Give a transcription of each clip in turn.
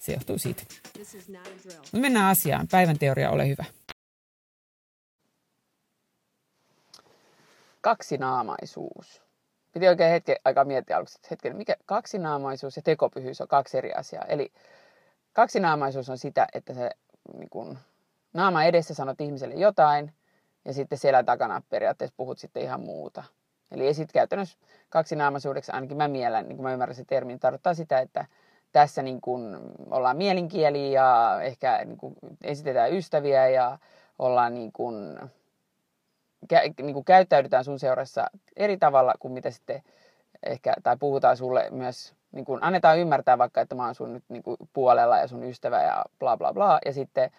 se johtuu siitä. Mutta mennään asiaan. Päivän teoria, ole hyvä. kaksinaamaisuus. Piti oikein hetken aikaa miettiä aluksi, että hetken, mikä kaksinaamaisuus ja tekopyhyys on kaksi eri asiaa. Eli kaksinaamaisuus on sitä, että se niin kun, naama edessä sanot ihmiselle jotain ja sitten siellä takana periaatteessa puhut sitten ihan muuta. Eli esit käytännössä kaksinaamaisuudeksi, ainakin mä mielen, niin kuin mä ymmärrän se termi, tarkoittaa sitä, että tässä niin kun ollaan mielinkieli ja ehkä niin kun esitetään ystäviä ja ollaan niin kun kä- niin kuin käyttäydytään sun seurassa eri tavalla kuin mitä sitten ehkä, tai puhutaan sulle myös, niin kuin annetaan ymmärtää vaikka, että mä oon sun nyt niin kuin puolella ja sun ystävä ja bla bla bla, ja sitten,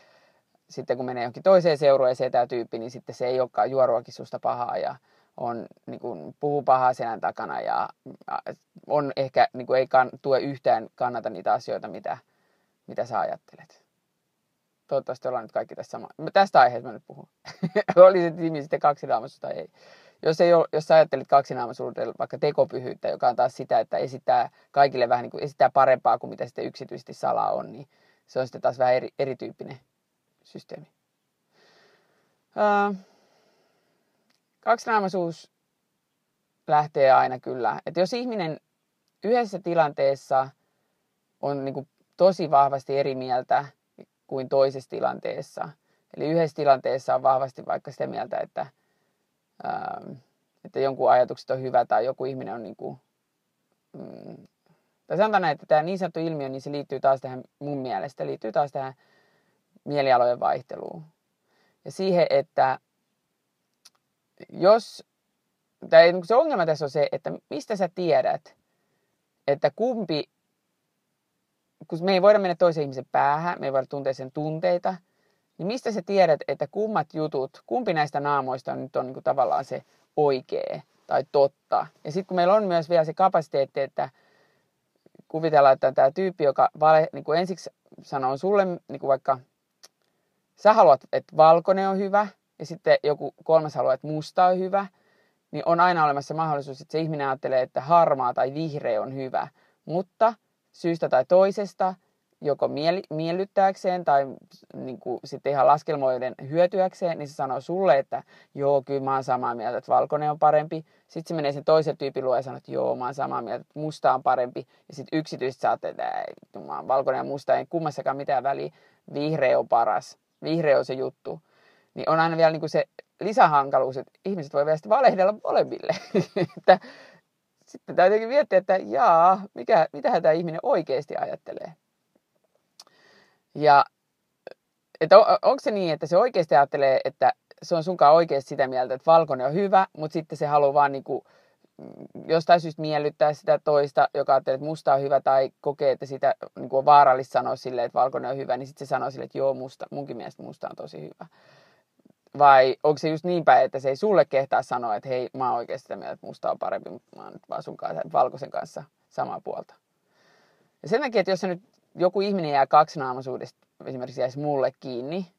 sitten kun menee johonkin toiseen seurueeseen tämä tyyppi, niin sitten se ei olekaan juoruakin susta pahaa ja on, niin kuin, puhuu pahaa selän takana ja on ehkä, niin kuin, ei kan, tue yhtään kannata niitä asioita, mitä, mitä sä ajattelet. Toivottavasti ollaan nyt kaikki tässä sama. Tästä aiheesta mä nyt puhun. Oli se nimi sitten kaksinaamaisuus tai ei. Jos, ei ole, jos sä ajattelit kaksinaamaisuudella vaikka tekopyhyyttä, joka on taas sitä, että esittää kaikille vähän niin kuin esittää parempaa kuin mitä sitten yksityisesti salaa on, niin se on sitten taas vähän eri, erityyppinen systeemi. Uh, kaksinaamaisuus lähtee aina kyllä. Että jos ihminen yhdessä tilanteessa on niin kuin tosi vahvasti eri mieltä kuin toisessa tilanteessa. Eli yhdessä tilanteessa on vahvasti vaikka sitä mieltä, että, ähm, että jonkun ajatukset on hyvä tai joku ihminen on niin kuin, mm, tai sanotaan näin, että tämä niin sanottu ilmiö, niin se liittyy taas tähän, mun mielestä, liittyy taas tähän mielialojen vaihteluun. Ja siihen, että jos, tai se ongelma tässä on se, että mistä sä tiedät, että kumpi kun me ei voida mennä toisen ihmisen päähän, me ei voida tuntea sen tunteita, niin mistä sä tiedät, että kummat jutut, kumpi näistä naamoista on nyt on niin kuin tavallaan se oikea tai totta. Ja sitten kun meillä on myös vielä se kapasiteetti, että kuvitellaan, että tämä tyyppi, joka vale, niin kuin ensiksi sanoo sulle, niin kuin vaikka sä haluat, että valkoinen on hyvä, ja sitten joku kolmas haluaa, että musta on hyvä, niin on aina olemassa mahdollisuus, että se ihminen ajattelee, että harmaa tai vihreä on hyvä. Mutta syystä tai toisesta, joko miellyttääkseen tai niin kuin, sitten ihan laskelmoiden hyötyäkseen, niin se sanoo sulle, että joo, kyllä mä oon samaa mieltä, että valkoinen on parempi. Sitten se menee sen toisen tyypin luo ja sanoo, että joo, mä oon samaa mieltä, että musta on parempi. Ja sitten yksityisesti sä että mä oon valkoinen ja musta, ei kummassakaan mitään väliä. Vihreä on paras. Vihreä on se juttu. Niin on aina vielä niin kuin se lisähankaluus, että ihmiset voi vielä valehdella molemmille. että sitten täytyykin miettiä, että jaa, mikä, mitähän tämä ihminen oikeasti ajattelee. Ja että on, onko se niin, että se oikeasti ajattelee, että se on sunkaan oikeasti sitä mieltä, että valkoinen on hyvä, mutta sitten se haluaa vaan niin kuin, mm, jostain syystä miellyttää sitä toista, joka ajattelee, että musta on hyvä tai kokee, että sitä niin kuin on vaarallista sanoa silleen, että valkoinen on hyvä, niin sitten se sanoo silleen, että joo, musta, munkin mielestä musta on tosi hyvä. Vai onko se just niin päin, että se ei sulle kehtaa sanoa, että hei, mä oon oikeasti sitä mieltä, että musta on parempi, mutta mä oon nyt vaan sun kanssa, valkoisen kanssa samaa puolta. Ja sen takia, että jos se nyt joku ihminen jää kaksinaamaisuudesta esimerkiksi jäisi mulle kiinni,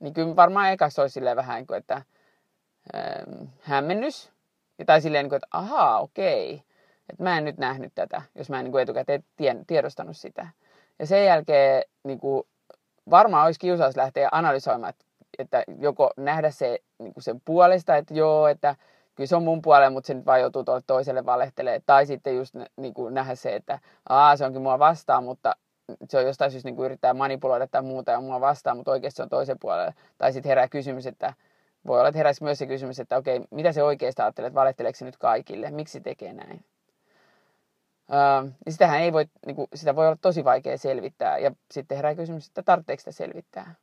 niin kyllä varmaan ekaksi olisi silleen vähän, niin että ähm, hämmennys. Tai silleen, niin kuin, että ahaa, okei. Että mä en nyt nähnyt tätä, jos mä en niin kuin etukäteen tiedostanut sitä. Ja sen jälkeen niin kuin, varmaan olisi kiusaus lähteä analysoimaan, että että joko nähdä se niin kuin sen puolesta, että joo, että kyllä se on mun puolella, mutta se nyt vaan joutuu toiselle valehtelemaan. Tai sitten just niin kuin nähdä se, että aa, se onkin mua vastaan, mutta se on jostain syystä niin kuin yrittää manipuloida tai muuta ja mua vastaan, mutta oikeasti se on toisen puolella. Tai sitten herää kysymys, että voi olla, että heräisi myös se kysymys, että okei, mitä se oikeasti ajattelee, että valehteleeko se nyt kaikille, miksi tekee näin. Öö, niin sitähän ei voi, niin kuin, sitä voi olla tosi vaikea selvittää. Ja sitten herää kysymys, että tarvitseeko sitä selvittää.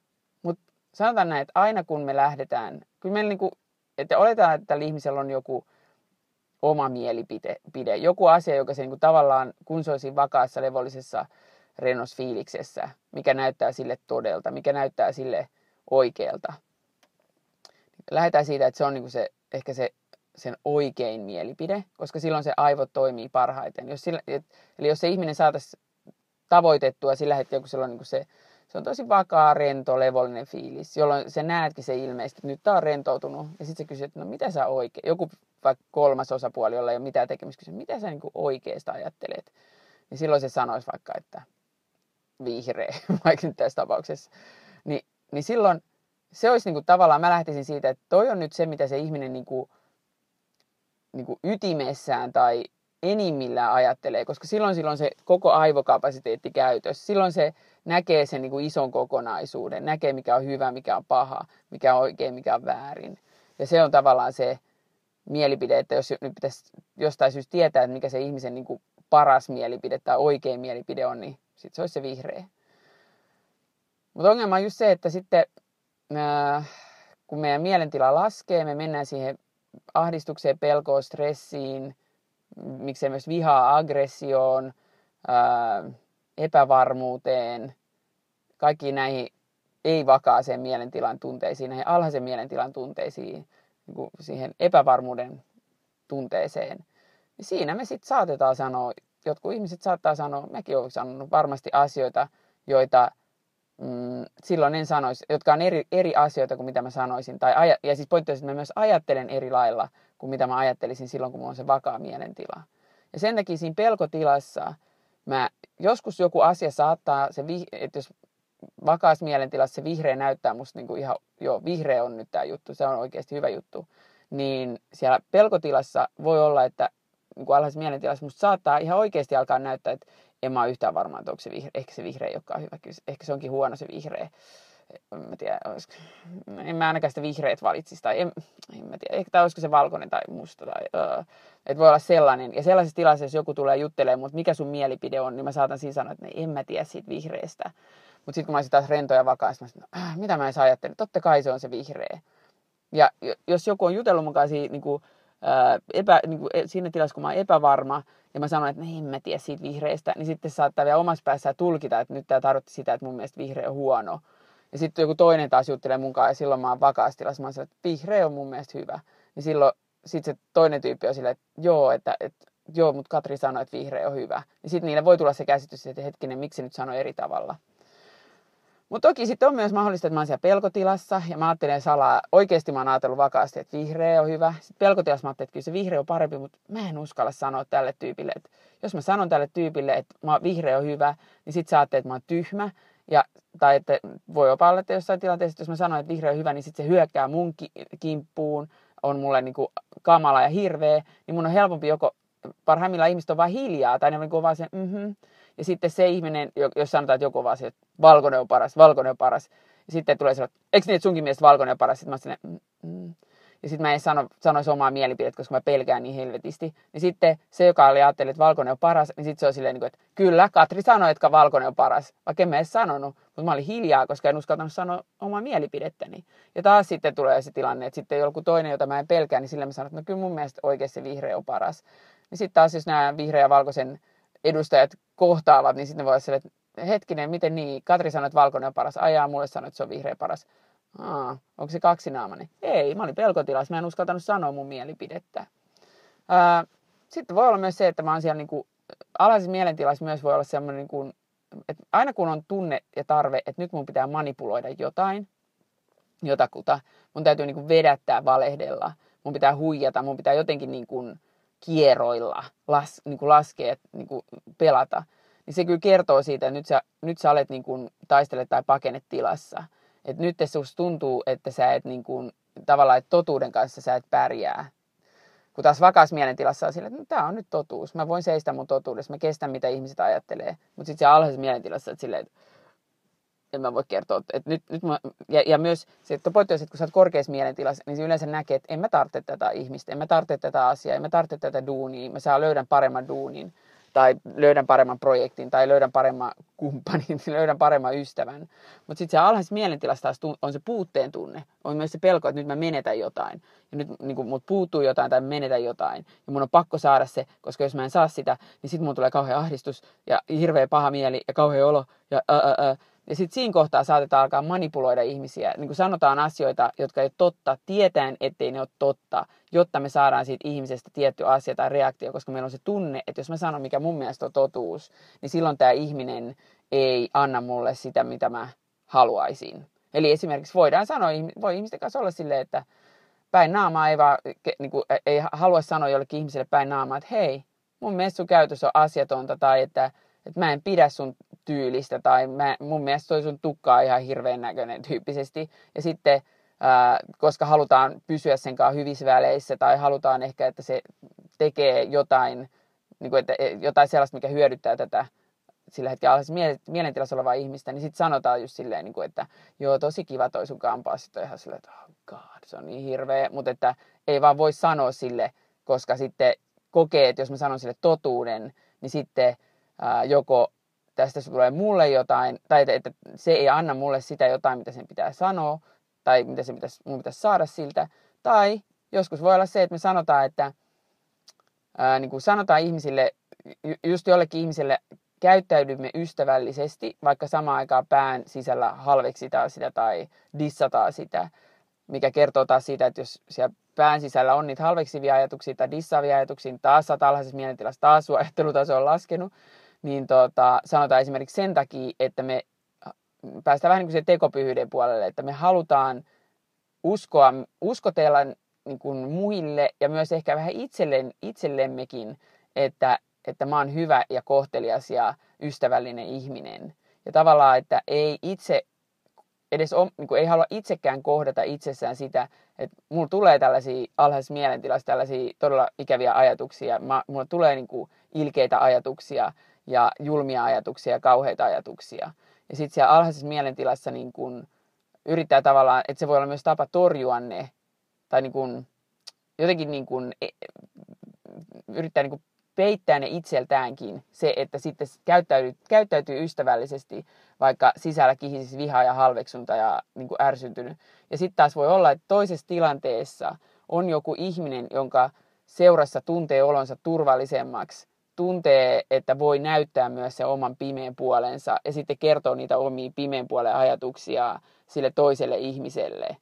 Mutta sanotaan näin, että aina kun me lähdetään, kyllä meillä niin kuin, että oletaan, että tällä ihmisellä on joku oma mielipide, joku asia, joka se niin kuin tavallaan, kun se olisi vakaassa, levollisessa, rennosfiiliksessä, mikä näyttää sille todelta, mikä näyttää sille oikealta. Lähdetään siitä, että se on niin kuin se, ehkä se sen oikein mielipide, koska silloin se aivot toimii parhaiten. Jos sillä, et, eli jos se ihminen saataisiin tavoitettua sillä hetkellä, kun sillä on niin se, se on tosi vakaa, rento, levollinen fiilis, jolloin se näetkin se ilmeisesti, että nyt tämä on rentoutunut. Ja sitten se kysyy, että no mitä sä oikein, joku vaikka kolmas osapuoli, jolla ei ole mitään tekemistä, kysyy, mitä sä niin oikeasta ajattelet. Niin silloin se sanoisi vaikka, että vihreä, vaikka nyt tässä tapauksessa. Ni, niin silloin se olisi niin kuin, tavallaan, mä lähtisin siitä, että toi on nyt se, mitä se ihminen niin kuin, niin kuin ytimessään tai enimmillään ajattelee, koska silloin, silloin se koko aivokapasiteetti käytössä. Silloin se näkee sen niin kuin ison kokonaisuuden, näkee mikä on hyvä, mikä on paha, mikä on oikein, mikä on väärin. Ja se on tavallaan se mielipide, että jos nyt pitäisi jostain syystä tietää, että mikä se ihmisen niin kuin paras mielipide tai oikein mielipide on, niin sitten se olisi se vihreä. Mutta ongelma on just se, että sitten äh, kun meidän mielentila laskee, me mennään siihen ahdistukseen, pelkoon, stressiin, miksei myös vihaa, aggressioon, ää, epävarmuuteen, kaikkiin näihin ei-vakaaseen mielentilan tunteisiin, näihin alhaisen mielentilan tunteisiin, niin siihen epävarmuuden tunteeseen. Niin siinä me sitten saatetaan sanoa, jotkut ihmiset saattaa sanoa, mäkin olen sanonut varmasti asioita, joita mm, silloin en sanoisi, jotka on eri, eri asioita kuin mitä mä sanoisin. Tai aja, ja siis pointti että mä myös ajattelen eri lailla kuin mitä mä ajattelisin silloin, kun mulla on se vakaa mielentila. Ja sen takia siinä pelkotilassa mä, joskus joku asia saattaa, se, että jos vakaassa mielentilassa se vihreä näyttää musta kuin ihan, joo, vihreä on nyt tämä juttu, se on oikeasti hyvä juttu. Niin siellä pelkotilassa voi olla, että niin kuin alhaisessa mielentilassa musta saattaa ihan oikeasti alkaa näyttää, että en mä ole yhtään varma, että onko se vihreä, ehkä se vihreä ei olekaan hyvä. Ehkä se onkin huono se vihreä. En mä tiedä, olisiko, en mä ainakaan sitä vihreät valitsisi, tai en, en mä tiedä, tai olisiko se valkoinen tai musta, tai, uh, että voi olla sellainen. Ja sellaisessa tilassa, jos joku tulee juttelemaan, mutta mikä sun mielipide on, niin mä saatan siinä sanoa, että en mä tiedä siitä vihreästä. Mutta sitten kun mä olisin taas rento ja vakaa, mä sanoin, äh, mitä mä edes ajattelin, totta kai se on se vihreä. Ja jos joku on jutellut mukaan siinä, niin kuin, epä, niin kuin, e, siinä tilassa, kun mä oon epävarma, ja mä sanoin, että no, en mä tiedä siitä vihreästä, niin sitten saattaa vielä omassa päässään tulkita, että nyt tämä tarkoitti sitä, että mun mielestä vihreä on huono. Ja sitten joku toinen taas juttelee mukaan, ja silloin mä oon vakaassa tilassa, mä oon että vihreä on mun mielestä hyvä. Niin silloin sitten se toinen tyyppi on silleen, että joo, että, että joo, mutta Katri sanoi, että vihreä on hyvä. Niin sitten niille voi tulla se käsitys, että hetkinen, miksi nyt sanoi eri tavalla. Mutta toki sitten on myös mahdollista, että mä oon siellä pelkotilassa ja mä ajattelen salaa, oikeasti mä oon ajatellut vakaasti, että vihreä on hyvä. Sitten pelkotilassa mä ajattelin, että kyllä se vihreä on parempi, mutta mä en uskalla sanoa tälle tyypille, että jos mä sanon tälle tyypille, että mä, vihreä on hyvä, niin sitten sä ajattelet, että mä oon tyhmä. Ja, tai että voi jopa olla, että jossain tilanteessa, jos mä sanon, että vihreä on hyvä, niin sitten se hyökkää mun kimppuun, on mulle niin kuin kamala ja hirveä, niin mun on helpompi joko, parhaimmillaan ihmiset on vaan hiljaa, tai ne on niin kuin vaan se, mm-hmm, ja sitten se ihminen, jos sanotaan, että joku vaan se, että valkoinen on paras, valkoinen on paras. Ja sitten tulee että eikö niin, että sunkin mielestä valkoinen on paras? Sitten mä sinne, mm, mm. Ja sitten mä en sano, sanoisi omaa mielipidettä, koska mä pelkään niin helvetisti. Niin sitten se, joka oli ajatellut, että valkoinen on paras, niin sitten se on silleen, että kyllä, Katri sanoi, että valkoinen on paras. Vaikka en mä edes sanonut, mutta mä olin hiljaa, koska en uskaltanut sanoa omaa mielipidettäni. Ja taas sitten tulee se tilanne, että sitten joku toinen, jota mä en pelkää, niin sillä mä sanon, että no kyllä mun mielestä oikeasti vihreä on paras. Niin sitten taas, jos nämä vihreä ja valkoisen edustajat kohtaavat, niin sitten voi olla että hetkinen, miten niin? Katri sanoi, että valkoinen on paras. Ajaa, mulle sanoi, että se on vihreä paras. Aa, onko se kaksinaamainen? Ei, mä olin pelkotilassa, mä en uskaltanut sanoa mun mielipidettä. Ää, sitten voi olla myös se, että mä oon siellä niin kuin, alhaisessa mielentilassa myös voi olla semmoinen, niin kuin, että aina kun on tunne ja tarve, että nyt mun pitää manipuloida jotain, jotakuta, mun täytyy niin kuin vedättää, valehdella, mun pitää huijata, mun pitää jotenkin niin kuin, kierroilla las, niin kuin laskea, niin kuin pelata, niin se kyllä kertoo siitä, että nyt sä, nyt sä olet niin kuin taistele tai pakene tilassa. Että nyt susta tuntuu, että sä et niin kuin, tavallaan, että totuuden kanssa sä et pärjää. Kun taas vakaassa mielentilassa on sille, että no, tämä on nyt totuus. Mä voin seistä mun totuudessa, mä kestän mitä ihmiset ajattelee. Mutta sitten se alhaisessa mielentilassa, että silleen, että en mä voi kertoa. Että nyt, nyt mä, ja, ja, myös se että pointti on, että kun sä oot korkeassa mielentilassa, niin se yleensä näkee, että en mä tarvitse tätä ihmistä, en mä tarvitse tätä asiaa, en mä tarvitse tätä duunia, mä saan löydän paremman duunin tai löydän paremman projektin, tai löydän paremman kumppanin, löydän paremman ystävän. Mutta sitten se alhaisessa mielentilassa taas on se puutteen tunne. On myös se pelko, että nyt mä menetän jotain. Ja nyt niin mut puuttuu jotain tai menetän jotain. Ja mun on pakko saada se, koska jos mä en saa sitä, niin sitten mun tulee kauhean ahdistus ja hirveä paha mieli ja kauhean olo. Ja ää, ää. Ja sitten siinä kohtaa saatetaan alkaa manipuloida ihmisiä. Niin kuin sanotaan asioita, jotka ei ole totta, tietäen, ettei ne ole totta, jotta me saadaan siitä ihmisestä tietty asia tai reaktio, koska meillä on se tunne, että jos mä sanon, mikä mun mielestä on totuus, niin silloin tämä ihminen ei anna mulle sitä, mitä mä haluaisin. Eli esimerkiksi voidaan sanoa, voi ihmisten kanssa olla silleen, että päin naamaa ei, vaan, niin kuin, ei halua sanoa jollekin ihmiselle päin naamaa, että hei, mun mielestä sun käytös on asiatonta tai että, että mä en pidä sun tyylistä tai mä, mun mielestä toi sun tukka on ihan hirveän näköinen tyyppisesti. Ja sitten, ää, koska halutaan pysyä sen kanssa hyvissä väleissä tai halutaan ehkä, että se tekee jotain, niin kuin, että e, jotain sellaista, mikä hyödyttää tätä sillä hetkellä alhaisessa mielentilassa olevaa ihmistä, niin sitten sanotaan just silleen, niin kuin, että joo, tosi kiva toi sun kampaa. Sitten ihan silleen, että oh god, se on niin hirveä. Mutta että ei vaan voi sanoa sille, koska sitten kokee, että jos mä sanon sille totuuden, niin sitten ää, joko tästä tulee mulle jotain, tai että, se ei anna mulle sitä jotain, mitä sen pitää sanoa, tai mitä se pitäisi, mun pitäisi saada siltä. Tai joskus voi olla se, että me sanotaan, että ää, niin kuin sanotaan ihmisille, just jollekin ihmiselle käyttäydymme ystävällisesti, vaikka samaan aikaan pään sisällä halveksitaan sitä tai dissataan sitä, mikä kertoo taas siitä, että jos siellä pään sisällä on niitä halveksivia ajatuksia tai dissaavia ajatuksia, niin taas sä alhaisessa mielentilassa, taas sun ajattelutaso on laskenut, niin tota, sanotaan esimerkiksi sen takia, että me päästään vähän niin kuin tekopyhyyden puolelle, että me halutaan uskoa, uskotella niin kuin muille ja myös ehkä vähän itselleen, itsellemmekin, että, että mä oon hyvä ja kohtelias ja ystävällinen ihminen. Ja tavallaan, että ei itse edes on, niin kuin ei halua itsekään kohdata itsessään sitä, että mulla tulee tällaisia alhaisessa mielentilassa tällaisia todella ikäviä ajatuksia, mä, mulla tulee niin kuin ilkeitä ajatuksia, ja julmia ajatuksia ja kauheita ajatuksia. Ja sitten siellä alhaisessa mielentilassa niin kun yrittää tavallaan, että se voi olla myös tapa torjua ne, tai niin kun, jotenkin niin kun, e, yrittää niin kun peittää ne itseltäänkin, se, että sitten käyttäytyy, käyttäytyy ystävällisesti, vaikka sisällä kihisisi vihaa ja halveksunta ja niin kuin ärsyntynyt. Ja sitten taas voi olla, että toisessa tilanteessa on joku ihminen, jonka seurassa tuntee olonsa turvallisemmaksi, tuntee, että voi näyttää myös se oman pimeän puolensa ja sitten kertoo niitä omia pimeän puolen ajatuksia sille toiselle ihmiselle.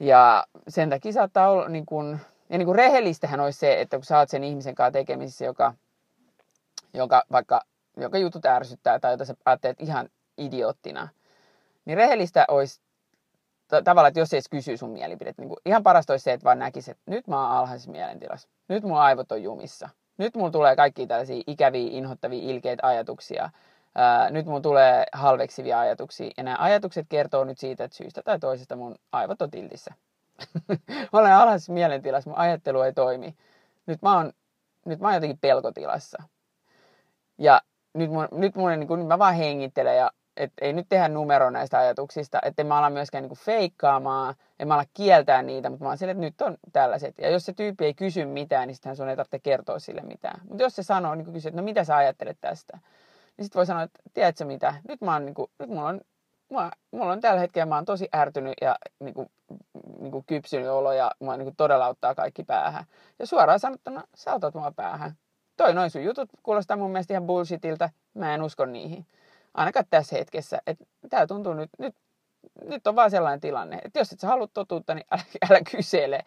Ja sen takia saattaa olla, niin kuin, ja niin kuin rehellistähän olisi se, että kun sä oot sen ihmisen kanssa tekemisissä, joka, joka vaikka joka jutut ärsyttää tai jota sä ajattelet ihan idioottina, niin rehellistä olisi tavallaan, että jos ei edes kysyy sun mielipide, niin ihan parasta olisi se, että vaan näkisi, että nyt mä oon alhaisessa mielentilassa. Nyt mun aivot on jumissa nyt mulla tulee kaikki tällaisia ikäviä, inhottavia, ilkeitä ajatuksia. Ää, nyt mulla tulee halveksivia ajatuksia. Ja nämä ajatukset kertoo nyt siitä, että syystä tai toisesta mun aivot on tiltissä. mä olen alhaisessa mielentilassa, mun ajattelu ei toimi. Nyt mä oon, nyt mä oon jotenkin pelkotilassa. Ja nyt, mun, nyt, mun, niin kun, nyt mä vaan hengittelen ja et ei nyt tehdä numero näistä ajatuksista, että mä ala myöskään niinku feikkaamaan, en mä ala kieltää niitä, mutta mä oon sille, että nyt on tällaiset. Ja jos se tyyppi ei kysy mitään, niin sitten sun ei tarvitse kertoa sille mitään. Mutta jos se sanoo, niin kysyy, että no mitä sä ajattelet tästä, niin sitten voi sanoa, että tiedätkö mitä, nyt, mä oon, niin kuin, nyt mulla on Mulla, mulla on tällä hetkellä, mä oon tosi ärtynyt ja niin kuin, niin kuin kypsynyt olo ja mua niin kuin todella ottaa kaikki päähän. Ja suoraan sanottuna, sä otat mua päähän. Toi noin sun jutut kuulostaa mun mielestä ihan bullshitiltä, mä en usko niihin ainakaan tässä hetkessä, että tämä tuntuu nyt, nyt, nyt on vaan sellainen tilanne, että jos et sä halua totuutta, niin älä, älä kysele.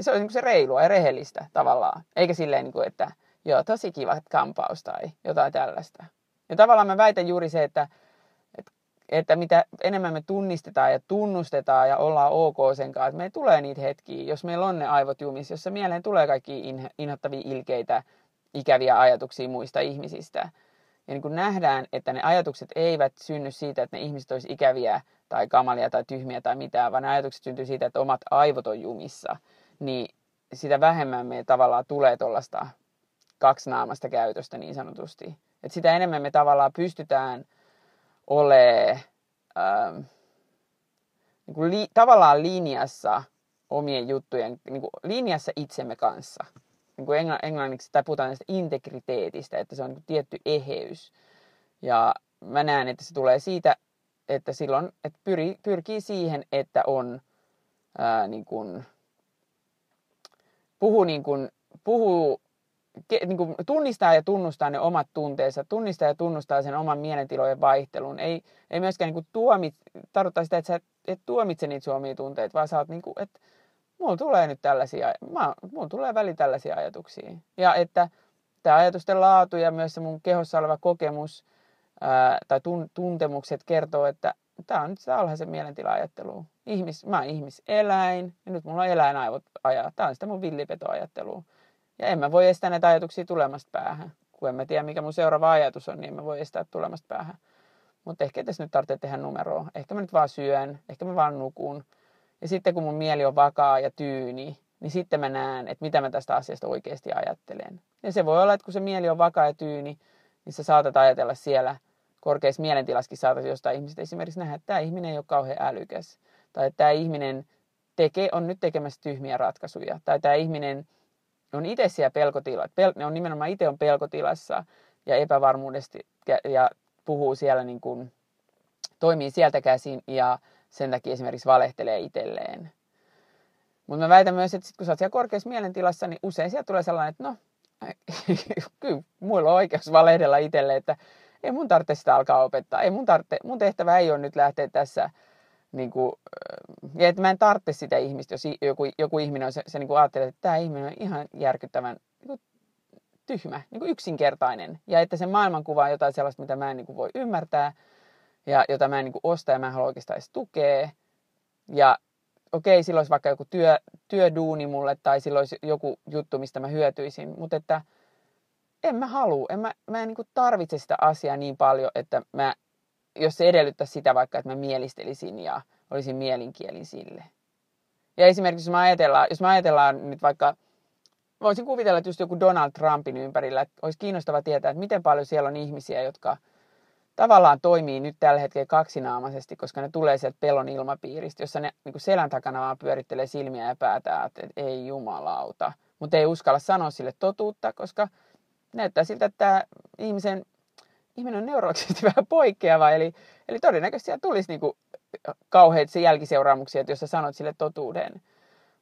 Se on niin se reilua ja rehellistä tavallaan, eikä silleen, niin kuin, että joo, tosi kiva kampaus tai jotain tällaista. Ja tavallaan mä väitän juuri se, että, että, että mitä enemmän me tunnistetaan ja tunnustetaan ja ollaan ok sen kanssa, että meillä tulee niitä hetkiä, jos meillä on ne aivot jumissa, jossa mieleen tulee kaikki inhottavia ilkeitä, ikäviä ajatuksia muista ihmisistä – ja niin kuin nähdään, että ne ajatukset eivät synny siitä, että ne ihmiset olisi ikäviä tai kamalia tai tyhmiä tai mitään, vaan ne ajatukset syntyy siitä, että omat aivot on jumissa, niin sitä vähemmän me tavallaan tulee tuollaista kaksinaamasta käytöstä niin sanotusti. Et sitä enemmän me tavallaan pystytään olemaan ähm, niin li, tavallaan linjassa omien juttujen, niin kuin linjassa itsemme kanssa. Niin kuin englanniksi tai puhutaan näistä integriteetistä, että se on tietty eheys. Ja mä näen, että se tulee siitä, että silloin että pyri, pyrkii siihen, että on ää, niin kuin, puhuu, niin kuin, puhuu niin kuin tunnistaa ja tunnustaa ne omat tunteensa, tunnistaa ja tunnustaa sen oman mielentilojen vaihtelun. Ei, ei myöskään niin kuin tuomit, tarkoittaa sitä, että sä et, tuomitse niitä omia tunteita, vaan sä oot niin kuin, että mulla tulee nyt tällaisia, mä, mulla tulee väli tällaisia ajatuksia. Ja että tämä ajatusten laatu ja myös se mun kehossa oleva kokemus ää, tai tun, tuntemukset kertoo, että tämä on nyt sitä alhaisen mielentila-ajattelua. Ihmis, mä oon ihmiseläin ja nyt mulla on eläinaivot ajaa. Tämä on sitä mun villipetoajattelua. Ja en mä voi estää näitä ajatuksia tulemasta päähän. Kun en mä tiedä, mikä mun seuraava ajatus on, niin en mä voi estää tulemasta päähän. Mutta ehkä tässä nyt tarvitsee tehdä numeroa. Ehkä mä nyt vaan syön, ehkä mä vaan nukun. Ja sitten kun mun mieli on vakaa ja tyyni, niin sitten mä näen, että mitä mä tästä asiasta oikeasti ajattelen. Ja se voi olla, että kun se mieli on vakaa ja tyyni, niin sä saatat ajatella siellä korkeassa mielentilaskin saatat jostain ihmistä esimerkiksi nähdä, että tämä ihminen ei ole kauhean älykäs. Tai että tämä ihminen tekee, on nyt tekemässä tyhmiä ratkaisuja. Tai tämä ihminen on itse siellä pelkotilassa. Pel, ne on nimenomaan itse on pelkotilassa ja epävarmuudesti ja, ja puhuu siellä niin kuin, toimii sieltä käsin ja sen takia esimerkiksi valehtelee itselleen. Mutta mä väitän myös, että sit kun sä oot siellä korkeassa mielentilassa, niin usein sieltä tulee sellainen, että no, kyllä mulla on oikeus valehdella itselle, että ei mun tarvitse sitä alkaa opettaa. Ei mun, tarvitse, mun tehtävä ei ole nyt lähteä tässä niin kuin, ja että mä en tarvitse sitä ihmistä, jos joku, joku ihminen on se, se niin kuin ajattelee, että tämä ihminen on ihan järkyttävän niin kuin, tyhmä, niin kuin yksinkertainen. Ja että se maailmankuva on jotain sellaista, mitä mä en niin kuin, voi ymmärtää ja jota mä en niin osta ja mä en halua oikeastaan edes tukea. Ja okei, silloin olisi vaikka joku työ, työduuni mulle tai silloin olisi joku juttu, mistä mä hyötyisin, mutta että en mä halua, en mä, mä en niin tarvitse sitä asiaa niin paljon, että mä jos se edellyttää sitä vaikka, että mä mielistelisin ja olisin mielinkielin sille. Ja esimerkiksi jos mä ajatellaan, jos mä ajatellaan nyt vaikka, voisin kuvitella, että just joku Donald Trumpin ympärillä, että olisi kiinnostava tietää, että miten paljon siellä on ihmisiä, jotka tavallaan toimii nyt tällä hetkellä kaksinaamaisesti, koska ne tulee sieltä pelon ilmapiiristä, jossa ne niin selän takana vaan pyörittelee silmiä ja päätää, että ei jumalauta. Mutta ei uskalla sanoa sille totuutta, koska näyttää siltä, että tämä ihmisen ihminen on neurologisesti vähän poikkeava, eli, eli todennäköisesti siellä tulisi niinku kauheita jälkiseuraamuksia, että jos sä sanot sille totuuden.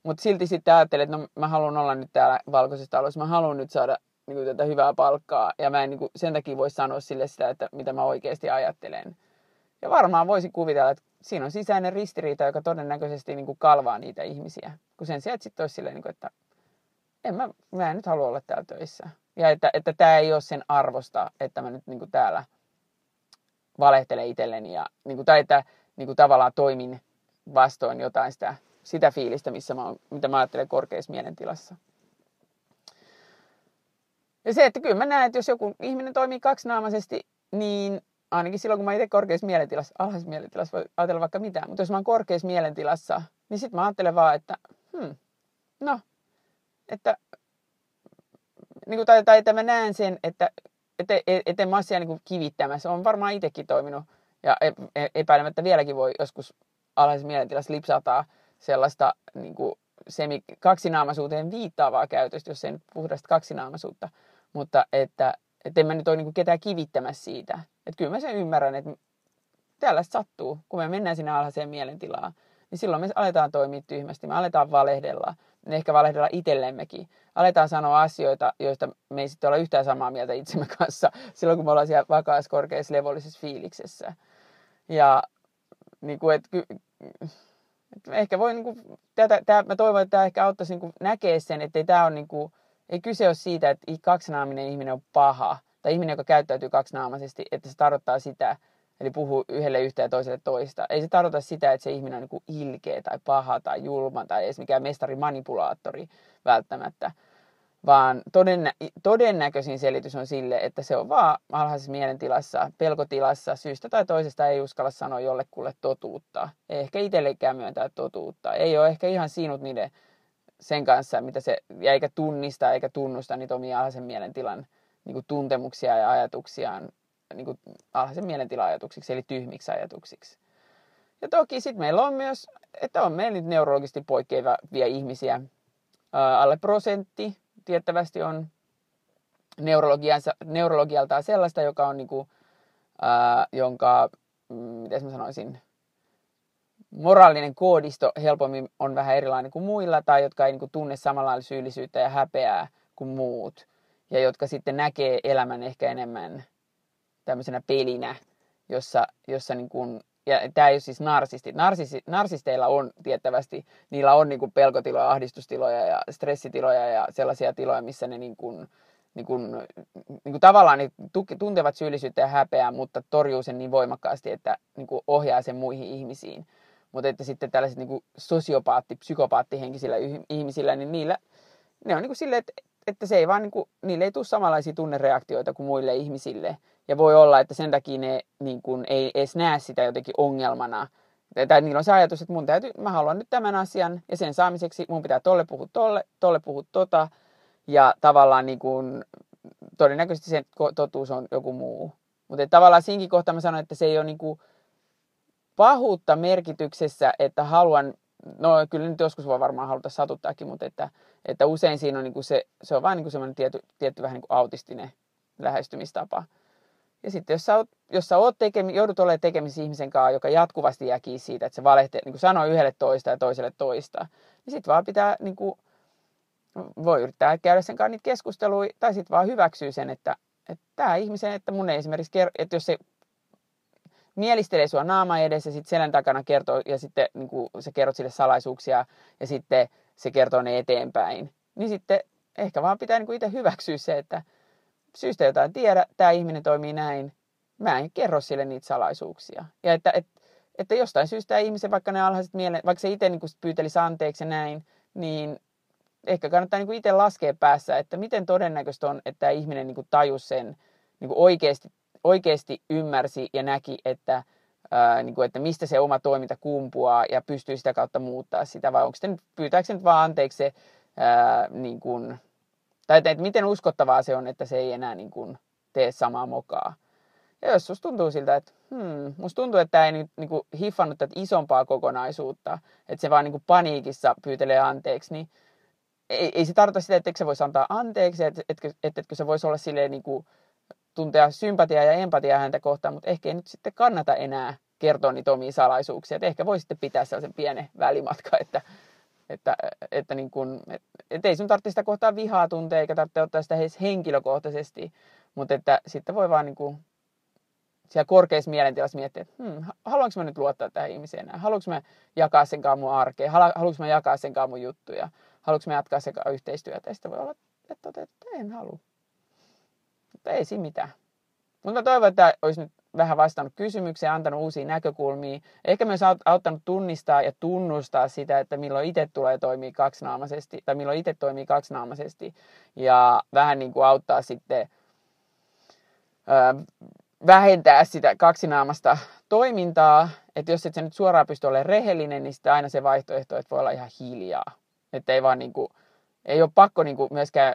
Mutta silti sitten ajattelet, että no mä haluan olla nyt täällä valkoisessa talossa, mä haluan nyt saada niin tätä hyvää palkkaa, ja mä en niin sen takia voi sanoa sille sitä, että mitä mä oikeasti ajattelen. Ja varmaan voisi kuvitella, että siinä on sisäinen ristiriita, joka todennäköisesti niin kuin kalvaa niitä ihmisiä. Kun sen sijaan, että sitten olisi silleen, niin kuin, että en mä, mä en nyt halua olla täällä töissä. Ja että, että tämä ei ole sen arvosta, että mä nyt niin kuin täällä valehtelen itselleni. Ja, niin kuin, tai että niin kuin tavallaan toimin vastoin jotain sitä, sitä fiilistä, missä mä, mitä mä ajattelen korkeassa mielentilassa. Ja se, että kyllä mä näen, että jos joku ihminen toimii kaksinaamaisesti, niin ainakin silloin, kun mä itse korkeassa mielentilassa, alhaisessa mielentilassa voi ajatella vaikka mitään, mutta jos mä oon korkeassa mielentilassa, niin sitten mä ajattelen vaan, että hmm, no, että niin kuin, tai, tai että mä näen sen, että että et, et en mä asiaa niin kivittämässä. on varmaan itsekin toiminut ja e, epäilemättä vieläkin voi joskus alhaisessa mielentilassa lipsata sellaista niin kuin semi, kaksinaamaisuuteen viittaavaa käytöstä, jos ei nyt puhdasta kaksinaamaisuutta. Mutta että, että en mä nyt ole niin ketään kivittämässä siitä. Että kyllä mä sen ymmärrän, että tällaista sattuu, kun me mennään sinne alhaiseen mielentilaan. Niin silloin me aletaan toimia tyhmästi, me aletaan valehdella niin ehkä valehdella itsellemmekin. Aletaan sanoa asioita, joista me ei sitten olla yhtään samaa mieltä itsemme kanssa silloin, kun me ollaan siellä vakaassa, korkeassa, levollisessa fiiliksessä. Ja niin kuin, et, et ehkä voi, niin kuin, tätä, tää, mä toivon, että tämä ehkä auttaisi niin näkee sen, että ei tämä on niin kuin, ei kyse ole siitä, että kaksinaaminen ihminen on paha, tai ihminen, joka käyttäytyy kaksinaamaisesti, että se tarkoittaa sitä, Eli puhuu yhdelle yhtä ja toiselle toista. Ei se tarkoita sitä, että se ihminen on niin ilkeä tai paha tai julma tai edes mikään mestari manipulaattori välttämättä. vaan todennä, todennäköisin selitys on sille, että se on vaan alhaisessa mielentilassa, pelkotilassa, syystä tai toisesta ei uskalla sanoa jollekulle totuutta. Ei ehkä itsellekään myöntää totuutta. Ei ole ehkä ihan sinut niiden sen kanssa, mitä se, ja eikä tunnista eikä tunnusta niitä omia alhaisen mielentilan niin kuin tuntemuksia ja ajatuksiaan niin kuin alhaisen mielentila-ajatuksiksi, eli tyhmiksi ajatuksiksi. Ja toki sitten meillä on myös, että on meillä nyt neurologisesti poikkeavia ihmisiä. Alle prosentti tiettävästi on neurologialtaan sellaista, joka on niinku, ää, jonka, mm, miten mä sanoisin, moraalinen koodisto helpommin on vähän erilainen kuin muilla, tai jotka ei niinku tunne samalla syyllisyyttä ja häpeää kuin muut, ja jotka sitten näkee elämän ehkä enemmän tämmöisenä pelinä, jossa, jossa niin kuin, ja tämä ei ole siis narsisti. Narsisti narsisteilla on tiettävästi, niillä on niin kuin pelkotiloja, ahdistustiloja ja stressitiloja ja sellaisia tiloja, missä ne niin kuin, niin kuin, niin kuin tavallaan niin tuntevat syyllisyyttä ja häpeää, mutta torjuu sen niin voimakkaasti, että niin kuin ohjaa sen muihin ihmisiin. Mutta että sitten tällaiset niin sosiopaatti, psykopaattihenkisillä ihmisillä, niin niillä, ne on niin kuin silleen, että, että se ei vaan, niin kuin, niille ei tule samanlaisia tunnereaktioita kuin muille ihmisille. Ja voi olla, että sen takia ne niin kuin, ei edes näe sitä jotenkin ongelmana. Tai niillä on se ajatus, että mun täytyy, mä haluan nyt tämän asian ja sen saamiseksi mun pitää tolle puhua tolle, tolle puhua tota. Ja tavallaan niin kuin, todennäköisesti se totuus on joku muu. Mutta tavallaan siinkin kohtaa mä sanoin, että se ei ole niin kuin, pahuutta merkityksessä, että haluan, no kyllä nyt joskus voi varmaan haluta satuttaakin, mutta että, että usein siinä on niin kuin se, se on vain niin kuin semmoinen tietty, tietty vähän niin kuin autistinen lähestymistapa. Ja sitten jos sä, oot, jos sä oot tekemi, joudut olemaan tekemisissä ihmisen kanssa, joka jatkuvasti jäkii siitä, että se valehtee, niin kuin sanoo yhdelle toista ja toiselle toista, niin sitten vaan pitää, niin kuin, voi yrittää käydä sen kanssa niitä keskusteluja, tai sitten vaan hyväksyy sen, että, että tämä ihmisen, että mun ei esimerkiksi, että jos se mielistelee sua naama edessä ja sitten selän takana kertoo, ja sitten niin kuin, sä kerrot sille salaisuuksia, ja sitten se kertoo ne eteenpäin, niin sitten ehkä vaan pitää niin kuin itse hyväksyä se, että syystä jotain tiedä, tämä ihminen toimii näin, mä en kerro sille niitä salaisuuksia. Ja että, että, että jostain syystä ihmisen, vaikka ne alhaiset mielen, vaikka se itse niin pyytelisi anteeksi ja näin, niin ehkä kannattaa niin itse laskea päässä, että miten todennäköistä on, että tämä ihminen niin tajusi sen, niin oikeasti, oikeasti ymmärsi ja näki, että, ää, niin kuin, että mistä se oma toiminta kumpuaa ja pystyy sitä kautta muuttaa sitä, vai onko se nyt, pyytääkö se nyt vaan anteeksi se, ää, niin kuin, tai että, että miten uskottavaa se on, että se ei enää niin kuin tee samaa mokaa. Ja jos susta tuntuu siltä, että hmm, musta tuntuu, että tämä ei nyt niin kuin hiffannut tätä isompaa kokonaisuutta, että se vaan niin kuin paniikissa pyytelee anteeksi, niin ei, ei se tarkoita sitä, että se voisi antaa anteeksi, että että, että, että se voisi olla silleen niin kuin tuntea sympatiaa ja empatiaa häntä kohtaan, mutta ehkä ei nyt sitten kannata enää kertoa niitä omia salaisuuksia. Että ehkä voi sitten pitää sellaisen pienen välimatka, että että, että niin kun, et, et ei sun tarvitse sitä kohtaa vihaa tuntea, eikä tarvitse ottaa sitä henkilökohtaisesti, mutta että sitten voi vaan niin kuin, siellä korkeassa mielentilassa miettiä, että hmm, haluanko mä nyt luottaa tähän ihmiseen enää? Haluanko mä jakaa sen kanssa mun arkea? Haluanko mä jakaa sen kanssa mun juttuja? Haluanko mä jatkaa sen kanssa yhteistyötä? Ja sitten voi olla, että, että en halua. Mutta ei siinä mitään. Mutta mä toivon, että olisi nyt vähän vastannut kysymykseen, antanut uusia näkökulmia. Ehkä myös auttanut tunnistaa ja tunnustaa sitä, että milloin itse tulee toimia kaksinaamaisesti, tai milloin itse toimii kaksinaamaisesti. Ja vähän niin kuin auttaa sitten ö, vähentää sitä kaksinaamasta toimintaa. Että jos et sä nyt suoraan pysty olemaan rehellinen, niin sitten aina se vaihtoehto, että voi olla ihan hiljaa. Että ei vaan niin kuin, ei ole pakko niin kuin myöskään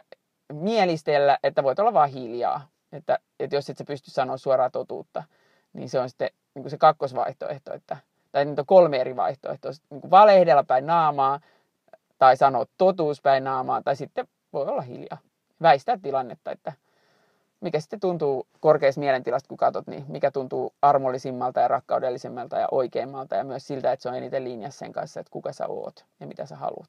mielistellä, että voit olla vaan hiljaa. Että, että jos et sä pysty sanoa suoraa totuutta, niin se on sitten niin kuin se kakkosvaihtoehto, että, tai niitä on kolme eri vaihtoehtoa. Niin kuin valehdella päin naamaa, tai sanoa totuus päin naamaa, tai sitten voi olla hiljaa. Väistää tilannetta, että mikä sitten tuntuu korkeassa mielentilasta, kun katsot, niin mikä tuntuu armollisimmalta ja rakkaudellisemmalta ja oikeimmalta ja myös siltä, että se on eniten linjassa sen kanssa, että kuka sä oot ja mitä sä haluat.